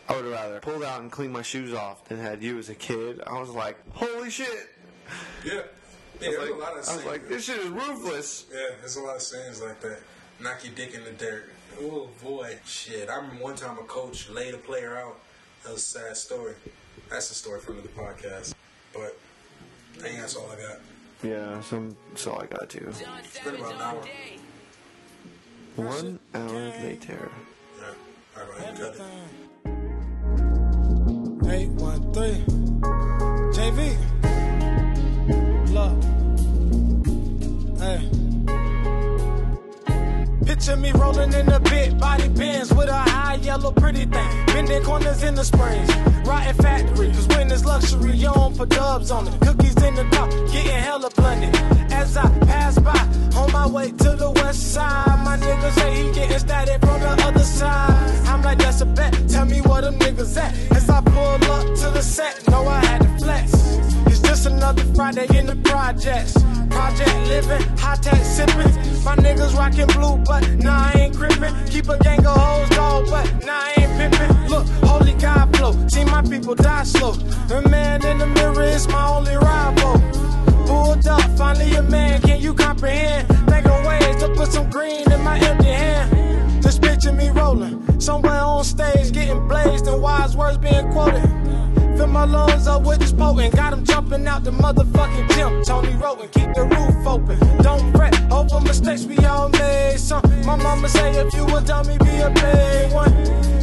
"I would rather pulled out and clean my shoes off than had you as a kid." I was like, "Holy shit!" Yeah. Yeah, I there's was a like, lot of I was like, "This shit is ruthless." Yeah, there's a lot of sayings like that. Knock your dick in the dirt. Oh boy, shit. I remember one time a coach laid a player out. That was a sad story. That's a story from the podcast. But I think that's all I got. Yeah, some. That's all I got too. It's been about an hour. One hour later. Yeah. All right, cut it. Eight one three. JV. Rolling in the big body bins with a high yellow pretty thing. Bending corners in the springs. Rotten factory, cause when it's luxury, you don't put dubs on it. Cookies in the dark, getting hella blended. As I pass by, on my way to the west side, my niggas say he getting static from the other side. I'm like, that's a bet. Tell me where them niggas at. As I pull up to the set, know I had to flex. Another Friday in the projects. Project living, high tech sipping. My niggas rocking blue, but nah, I ain't crippin'. Keep a gang of hoes, dog, but nah, I ain't pimpin'. Look, holy God flow. See my people die slow. The man in the mirror is my only rival. Pulled up, finally a man, can you comprehend? Think of ways to put some green in my empty hand. Just picture me rolling, somewhere on stage, getting blazed and wise words being quoted. Fill my lungs up with this potent. Got him jumping out the motherfucking gym. Tony Roten, keep the roof open. Don't fret over mistakes we all made. Some my mama say if you a dummy, be a big one.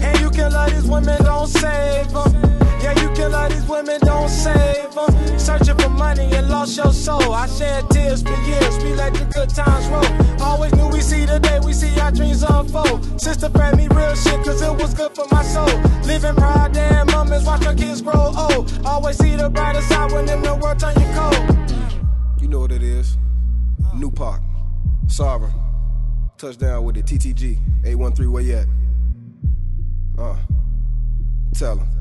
And you can love these women, don't save them. Yeah, you kill all these women, don't save them. Searching for money and lost your soul. I shed tears for years, we let the good times roll. Always knew we see the day, we see our dreams unfold. Sister fed me real shit, cause it was good for my soul. Living proud, damn moments, watch my kids grow old. Always see the brighter side when in the world turn you cold. You know what it is. New Park. Sovereign. Touchdown with it. TTG. 813, where you at? Uh. Tell 'em.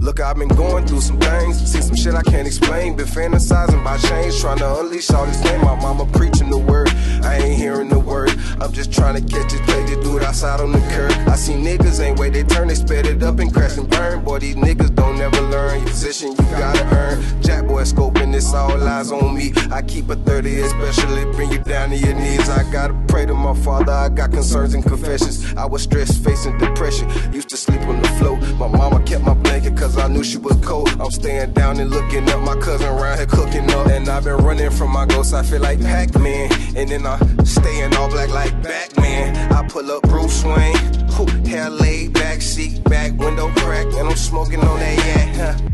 Look, I've been going through some things. See some shit I can't explain. Been fantasizing about change. Trying to unleash all this game. My mama preaching the word. I ain't hearing the word. I'm just trying to catch this play to do it outside on the curb. I see niggas ain't wait. They turn, they sped it up and crash and burn. Boy, these niggas don't never learn. Your position you gotta earn. Jack boy scoping, this all eyes on me. I keep a 30, especially bring you down to your knees. I gotta pray to my father. I got concerns and confessions. I was stressed, facing depression. Used to sleep on the floor. My mama kept my blanket cause I knew she was cold. I'm staying down and looking up. My cousin around here cooking up. And I've been running from my ghosts. I feel like Pac Man. And then I stay in all black like Batman. I pull up Bruce Wayne. Who hair laid back, seat back, window crack. And I'm smoking on that yak. Huh.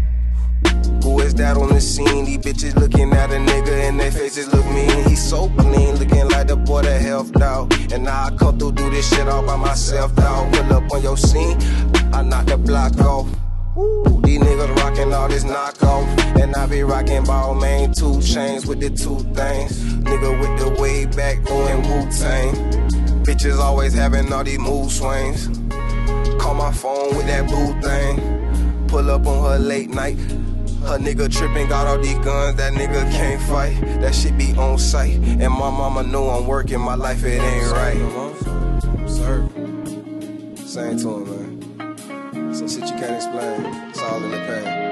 Who that on the scene. These bitches looking at a nigga and their faces look mean. He's so clean, looking like the boy that health dog. And now I come through, do this shit all by myself, dog. Pull up on your scene, I knock the block off. These niggas rockin' all this knockoff. And I be rockin' Balmain, two chains with the two things. Nigga with the way back doing Wu Tang. Bitches always having all these mood swings. Call my phone with that boo thing. Pull up on her late night. Her nigga trippin', got all these guns, that nigga can't fight. That shit be on sight. And my mama know I'm working, my life it ain't right. Sir. Same to him, man. Some shit you can't explain. It's all in the pain.